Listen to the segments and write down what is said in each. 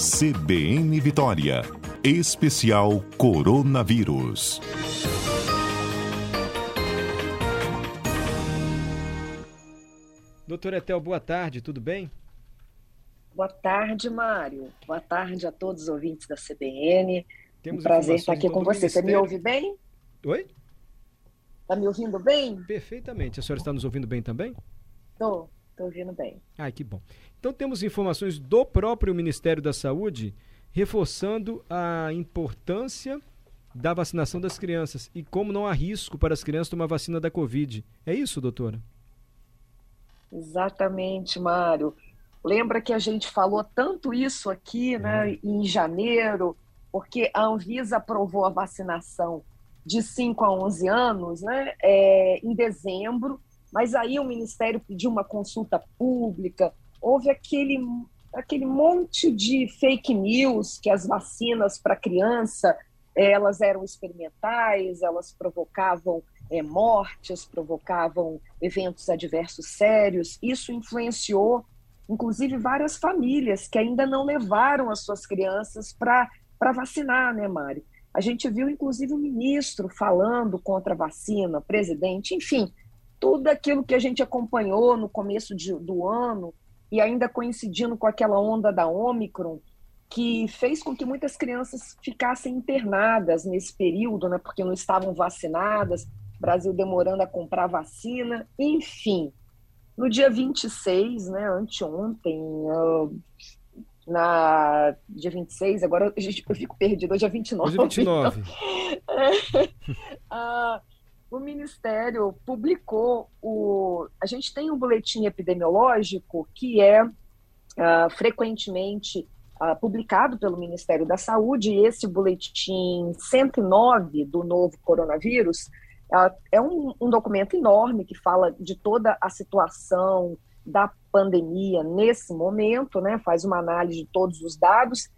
CBN Vitória. Especial Coronavírus. Doutor Etel, boa tarde, tudo bem? Boa tarde, Mário. Boa tarde a todos os ouvintes da CBN. Temos um prazer estar aqui com você. Você me ouve bem? Oi? Está me ouvindo bem? Perfeitamente. A senhora está nos ouvindo bem também? Estou, estou ouvindo bem. Ah, que bom. Então temos informações do próprio Ministério da Saúde reforçando a importância da vacinação das crianças e como não há risco para as crianças tomar vacina da Covid. É isso, doutora? Exatamente, Mário. Lembra que a gente falou tanto isso aqui né, é. em janeiro, porque a Anvisa aprovou a vacinação de 5 a 11 anos né, é, em dezembro, mas aí o Ministério pediu uma consulta pública, houve aquele, aquele monte de fake news que as vacinas para criança elas eram experimentais, elas provocavam é, mortes, provocavam eventos adversos sérios. Isso influenciou, inclusive, várias famílias que ainda não levaram as suas crianças para vacinar, né, Mari? A gente viu, inclusive, o ministro falando contra a vacina, presidente, enfim, tudo aquilo que a gente acompanhou no começo de, do ano e ainda coincidindo com aquela onda da Omicron, que fez com que muitas crianças ficassem internadas nesse período, né, porque não estavam vacinadas, Brasil demorando a comprar vacina, enfim. No dia 26, né, anteontem, uh, na dia 26, agora eu, eu fico perdido, hoje é 29. Hoje é 29. Então, uh, o Ministério publicou o. A gente tem um boletim epidemiológico que é uh, frequentemente uh, publicado pelo Ministério da Saúde, e esse boletim 109 do novo coronavírus é um, um documento enorme que fala de toda a situação da pandemia nesse momento, né? faz uma análise de todos os dados,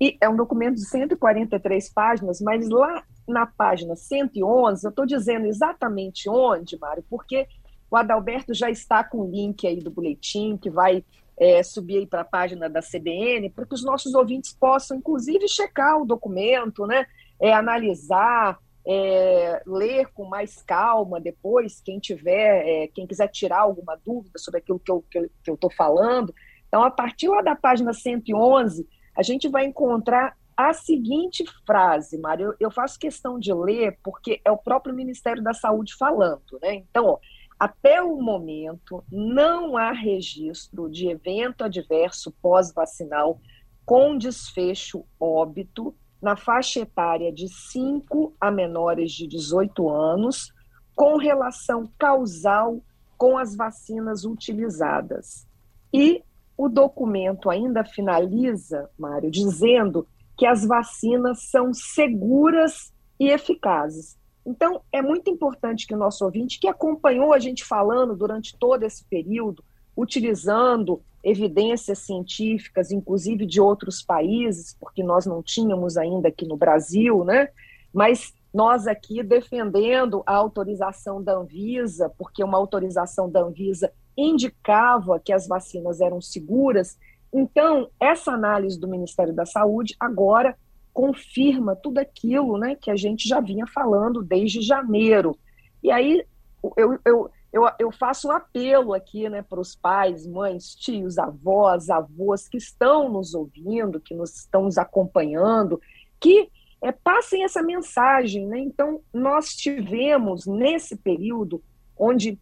e é um documento de 143 páginas, mas lá na página 111, eu estou dizendo exatamente onde, Mário, porque o Adalberto já está com o link aí do boletim, que vai é, subir aí para a página da CBN, para que os nossos ouvintes possam, inclusive, checar o documento, né? É, analisar, é, ler com mais calma depois, quem tiver, é, quem quiser tirar alguma dúvida sobre aquilo que eu estou falando. Então, a partir lá da página 111, a gente vai encontrar a seguinte frase, Mário, eu, faço questão de ler porque é o próprio Ministério da Saúde falando, né? Então, ó, até o momento, não há registro de evento adverso pós-vacinal com desfecho óbito na faixa etária de 5 a menores de 18 anos, com relação causal com as vacinas utilizadas. E o documento ainda finaliza, Mário, dizendo que as vacinas são seguras e eficazes. Então, é muito importante que o nosso ouvinte, que acompanhou a gente falando durante todo esse período, utilizando evidências científicas, inclusive de outros países, porque nós não tínhamos ainda aqui no Brasil, né? Mas nós aqui defendendo a autorização da Anvisa, porque uma autorização da Anvisa indicava que as vacinas eram seguras. Então, essa análise do Ministério da Saúde agora confirma tudo aquilo né, que a gente já vinha falando desde janeiro. E aí eu, eu, eu, eu faço um apelo aqui né, para os pais, mães, tios, avós, avós que estão nos ouvindo, que nos estão nos acompanhando, que é, passem essa mensagem. Né? Então, nós tivemos nesse período onde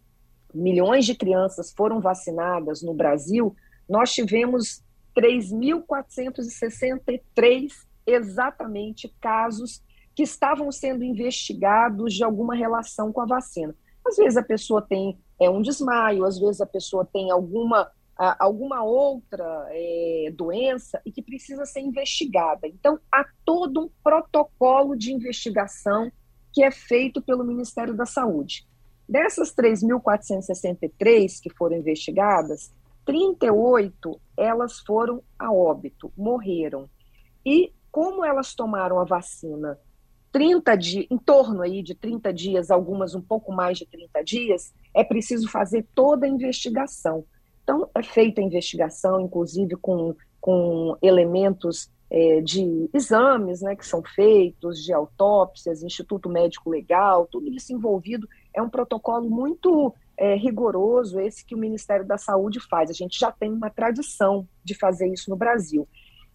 milhões de crianças foram vacinadas no Brasil, nós tivemos 3.463 exatamente casos que estavam sendo investigados de alguma relação com a vacina. Às vezes a pessoa tem é, um desmaio, às vezes a pessoa tem alguma, alguma outra é, doença e que precisa ser investigada. Então, há todo um protocolo de investigação que é feito pelo Ministério da Saúde. Dessas 3.463 que foram investigadas, 38 elas foram a óbito, morreram. E como elas tomaram a vacina 30 dias, em torno aí de 30 dias, algumas um pouco mais de 30 dias, é preciso fazer toda a investigação. Então, é feita a investigação, inclusive com com elementos é, de exames né, que são feitos, de autópsias, Instituto Médico Legal, tudo isso envolvido. É um protocolo muito é, rigoroso esse que o Ministério da Saúde faz. A gente já tem uma tradição de fazer isso no Brasil.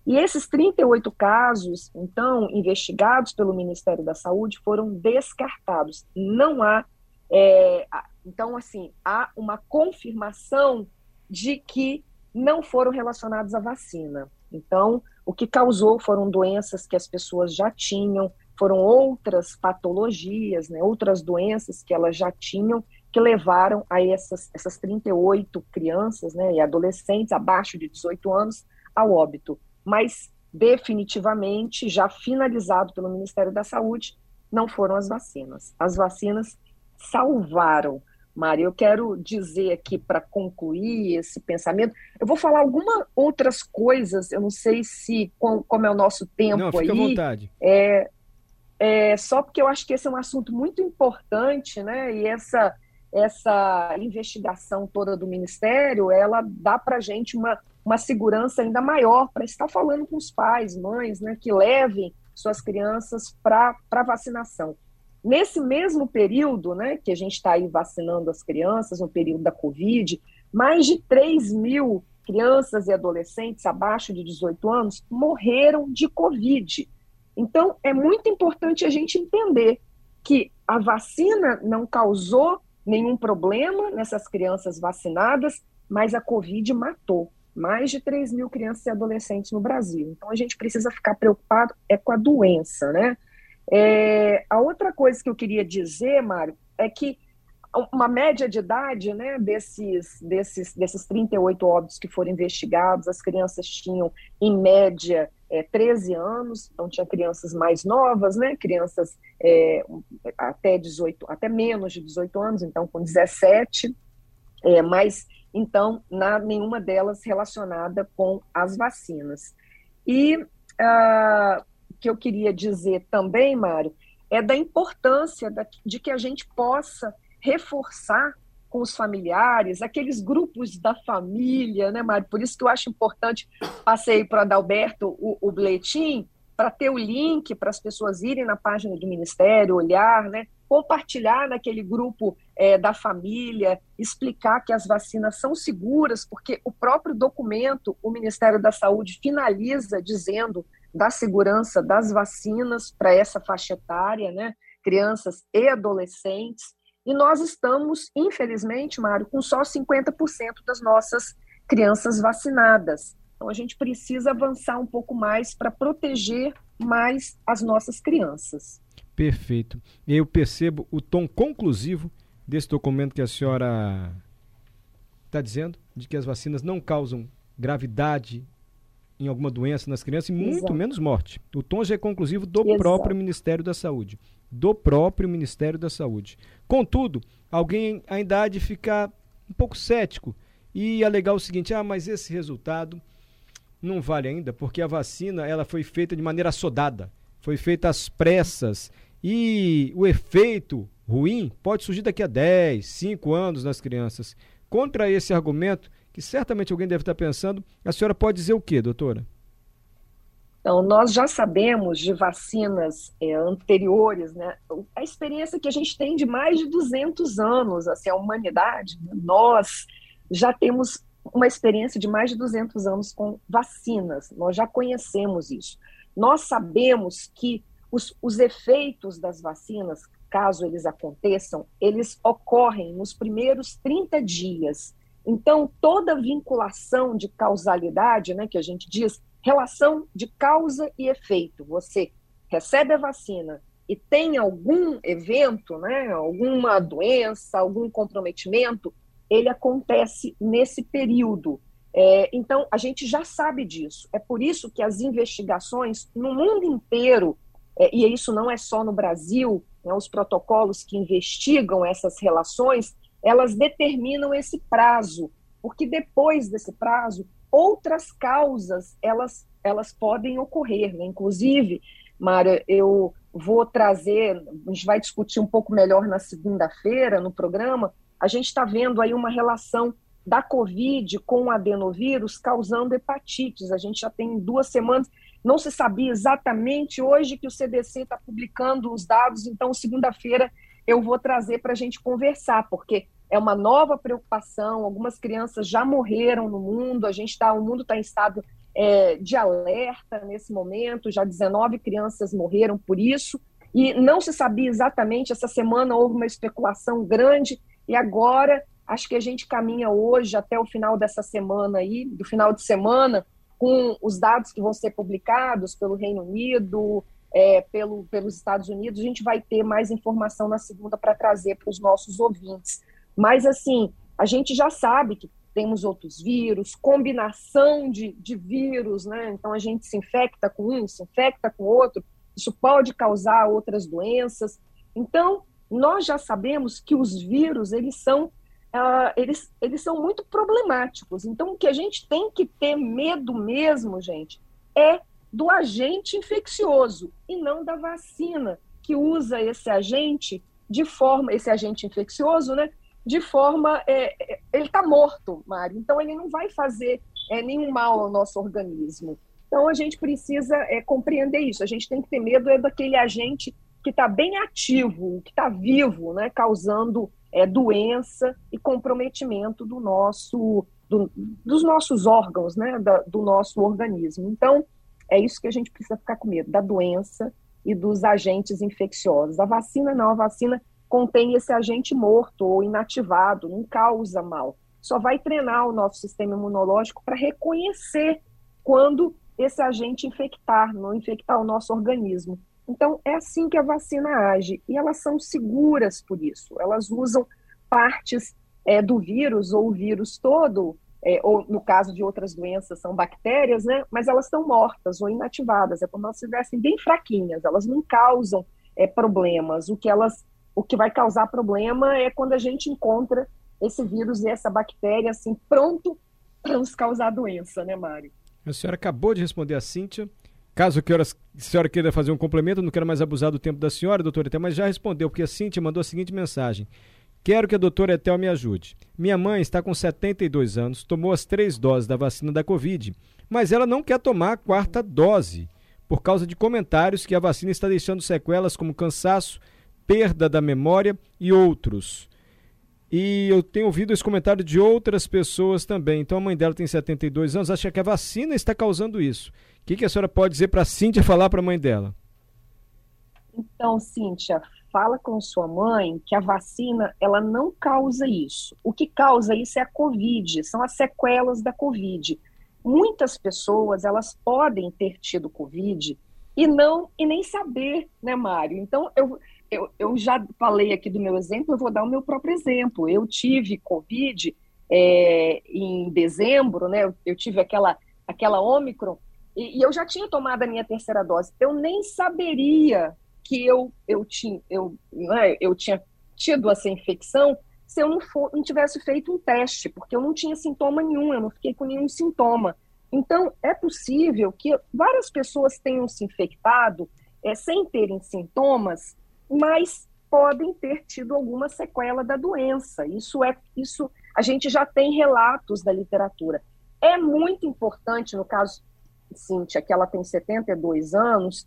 E esses 38 casos, então, investigados pelo Ministério da Saúde, foram descartados. Não há. É, então, assim, há uma confirmação de que não foram relacionados à vacina. Então, o que causou foram doenças que as pessoas já tinham, foram outras patologias, né, outras doenças que elas já tinham, que levaram a essas, essas 38 crianças né, e adolescentes abaixo de 18 anos ao óbito. Mas, definitivamente, já finalizado pelo Ministério da Saúde, não foram as vacinas. As vacinas salvaram Mari, eu quero dizer aqui para concluir esse pensamento, eu vou falar algumas outras coisas, eu não sei se, com, como é o nosso tempo não, fica aí. À vontade. É, é, só porque eu acho que esse é um assunto muito importante, né? E essa, essa investigação toda do Ministério, ela dá para a gente uma, uma segurança ainda maior para estar falando com os pais, mães, né? Que levem suas crianças para vacinação. Nesse mesmo período, né, que a gente está aí vacinando as crianças, no período da Covid, mais de 3 mil crianças e adolescentes abaixo de 18 anos morreram de Covid. Então, é muito importante a gente entender que a vacina não causou nenhum problema nessas crianças vacinadas, mas a Covid matou mais de 3 mil crianças e adolescentes no Brasil. Então, a gente precisa ficar preocupado é com a doença, né? É, a outra coisa que eu queria dizer, Mário, é que uma média de idade né, desses, desses, desses 38 óbitos que foram investigados, as crianças tinham, em média, é, 13 anos, então tinha crianças mais novas, né, crianças é, até 18, até menos de 18 anos, então com 17, é, mas então na, nenhuma delas relacionada com as vacinas. E uh, que eu queria dizer também, Mário, é da importância da, de que a gente possa reforçar com os familiares, aqueles grupos da família, né, Mário? Por isso que eu acho importante, passei para Adalberto o, o boletim, para ter o link para as pessoas irem na página do Ministério, olhar, né? compartilhar naquele grupo é, da família, explicar que as vacinas são seguras, porque o próprio documento, o Ministério da Saúde finaliza dizendo da segurança das vacinas para essa faixa etária, né? crianças e adolescentes. E nós estamos, infelizmente, Mário, com só 50% das nossas crianças vacinadas. Então, a gente precisa avançar um pouco mais para proteger mais as nossas crianças. Perfeito. Eu percebo o tom conclusivo desse documento que a senhora está dizendo, de que as vacinas não causam gravidade em alguma doença nas crianças e muito Exato. menos morte. O tom já é conclusivo do Exato. próprio Ministério da Saúde. Do próprio Ministério da Saúde. Contudo, alguém ainda há de ficar um pouco cético e alegar o seguinte: ah, mas esse resultado não vale ainda, porque a vacina ela foi feita de maneira assodada, foi feita às pressas e o efeito ruim pode surgir daqui a 10, 5 anos nas crianças. Contra esse argumento, que certamente alguém deve estar pensando, a senhora pode dizer o que, doutora? Então, nós já sabemos de vacinas é, anteriores, né? A experiência que a gente tem de mais de 200 anos, assim, a humanidade, né? nós já temos uma experiência de mais de 200 anos com vacinas, nós já conhecemos isso. Nós sabemos que os, os efeitos das vacinas, caso eles aconteçam, eles ocorrem nos primeiros 30 dias então, toda vinculação de causalidade, né, que a gente diz, relação de causa e efeito. Você recebe a vacina e tem algum evento, né, alguma doença, algum comprometimento, ele acontece nesse período. É, então, a gente já sabe disso. É por isso que as investigações no mundo inteiro, é, e isso não é só no Brasil, né, os protocolos que investigam essas relações, elas determinam esse prazo, porque depois desse prazo, outras causas elas, elas podem ocorrer. Né? Inclusive, Mária, eu vou trazer, a gente vai discutir um pouco melhor na segunda-feira no programa, a gente está vendo aí uma relação da Covid com o adenovírus causando hepatites. A gente já tem duas semanas, não se sabia exatamente hoje que o CDC está publicando os dados, então segunda-feira eu vou trazer para a gente conversar, porque é uma nova preocupação. Algumas crianças já morreram no mundo, a gente está, o mundo está em estado é, de alerta nesse momento. Já 19 crianças morreram por isso e não se sabia exatamente. Essa semana houve uma especulação grande e agora Acho que a gente caminha hoje até o final dessa semana aí, do final de semana, com os dados que vão ser publicados pelo Reino Unido, é, pelo, pelos Estados Unidos, a gente vai ter mais informação na segunda para trazer para os nossos ouvintes. Mas, assim, a gente já sabe que temos outros vírus, combinação de, de vírus, né? Então, a gente se infecta com um, se infecta com outro, isso pode causar outras doenças. Então, nós já sabemos que os vírus, eles são uh, eles, eles são muito problemáticos. Então, o que a gente tem que ter medo mesmo, gente, é do agente infeccioso e não da vacina que usa esse agente de forma, esse agente infeccioso, né? De forma, é, é ele está morto, Mário. Então ele não vai fazer é, nenhum mal ao nosso organismo. Então a gente precisa é, compreender isso. A gente tem que ter medo é daquele agente que está bem ativo, que está vivo, né? Causando é, doença e comprometimento do nosso, do, dos nossos órgãos, né, da, do nosso organismo. Então, é isso que a gente precisa ficar com medo, da doença e dos agentes infecciosos. A vacina não, a vacina contém esse agente morto ou inativado, não causa mal. Só vai treinar o nosso sistema imunológico para reconhecer quando esse agente infectar, não infectar o nosso organismo. Então, é assim que a vacina age. E elas são seguras por isso. Elas usam partes é, do vírus ou o vírus todo, é, ou no caso de outras doenças, são bactérias, né? Mas elas estão mortas ou inativadas. É como se estivessem bem fraquinhas. Elas não causam é, problemas. O que elas, o que vai causar problema é quando a gente encontra esse vírus e essa bactéria assim pronto para nos causar doença, né, Mário? A senhora acabou de responder a Cíntia. Caso que a senhora queira fazer um complemento, não quero mais abusar do tempo da senhora, doutora Etel, mas já respondeu, porque a Cintia mandou a seguinte mensagem. Quero que a doutora Etel me ajude. Minha mãe está com 72 anos, tomou as três doses da vacina da Covid, mas ela não quer tomar a quarta dose, por causa de comentários que a vacina está deixando sequelas como cansaço, perda da memória e outros. E eu tenho ouvido esse comentário de outras pessoas também. Então a mãe dela tem 72 anos, acha que a vacina está causando isso que, que a senhora pode dizer para a Cíntia falar para a mãe dela? Então, Cíntia, fala com sua mãe que a vacina ela não causa isso. O que causa isso é a Covid, são as sequelas da Covid. Muitas pessoas elas podem ter tido Covid e não e nem saber, né, Mário? Então eu, eu, eu já falei aqui do meu exemplo, eu vou dar o meu próprio exemplo. Eu tive Covid é, em dezembro, né? Eu, tive aquela aquela Ômicron e, e, eu já tinha tomado a minha terceira dose. Eu nem saberia que eu, eu, tinha, eu, né, eu tinha tido essa infecção se eu não, for, não tivesse feito um teste, porque eu não tinha sintoma nenhum, eu não fiquei com nenhum sintoma. Então, é possível que várias pessoas tenham se infectado é, sem terem sintomas, mas podem ter tido alguma sequela da doença. Isso é isso a gente já tem relatos da literatura. É muito importante no caso Cíntia, que ela tem 72 anos,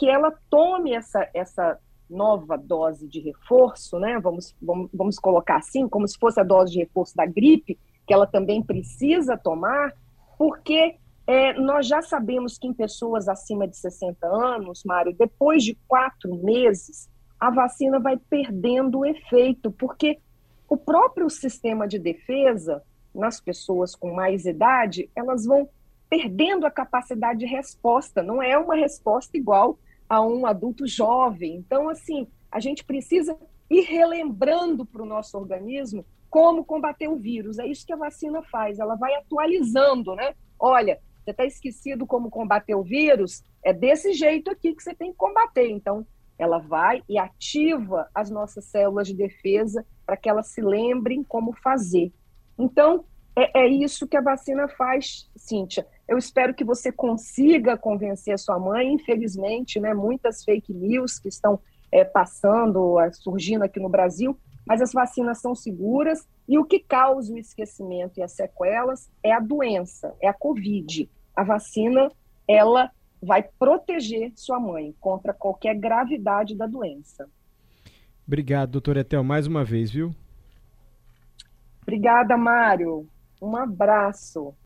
que ela tome essa, essa nova dose de reforço, né? Vamos, vamos, vamos colocar assim, como se fosse a dose de reforço da gripe, que ela também precisa tomar, porque é, nós já sabemos que em pessoas acima de 60 anos, Mário, depois de quatro meses, a vacina vai perdendo o efeito, porque o próprio sistema de defesa nas pessoas com mais idade, elas vão perdendo a capacidade de resposta, não é uma resposta igual a um adulto jovem. Então, assim, a gente precisa ir relembrando para o nosso organismo como combater o vírus. É isso que a vacina faz, ela vai atualizando, né? Olha, você está esquecido como combater o vírus? É desse jeito aqui que você tem que combater. Então, ela vai e ativa as nossas células de defesa para que elas se lembrem como fazer. Então, é, é isso que a vacina faz, Cíntia. Eu espero que você consiga convencer a sua mãe. Infelizmente, né, muitas fake news que estão é, passando, surgindo aqui no Brasil, mas as vacinas são seguras e o que causa o esquecimento e as sequelas é a doença, é a Covid. A vacina, ela vai proteger sua mãe contra qualquer gravidade da doença. Obrigado, doutor Etel, mais uma vez, viu? Obrigada, Mário. Um abraço.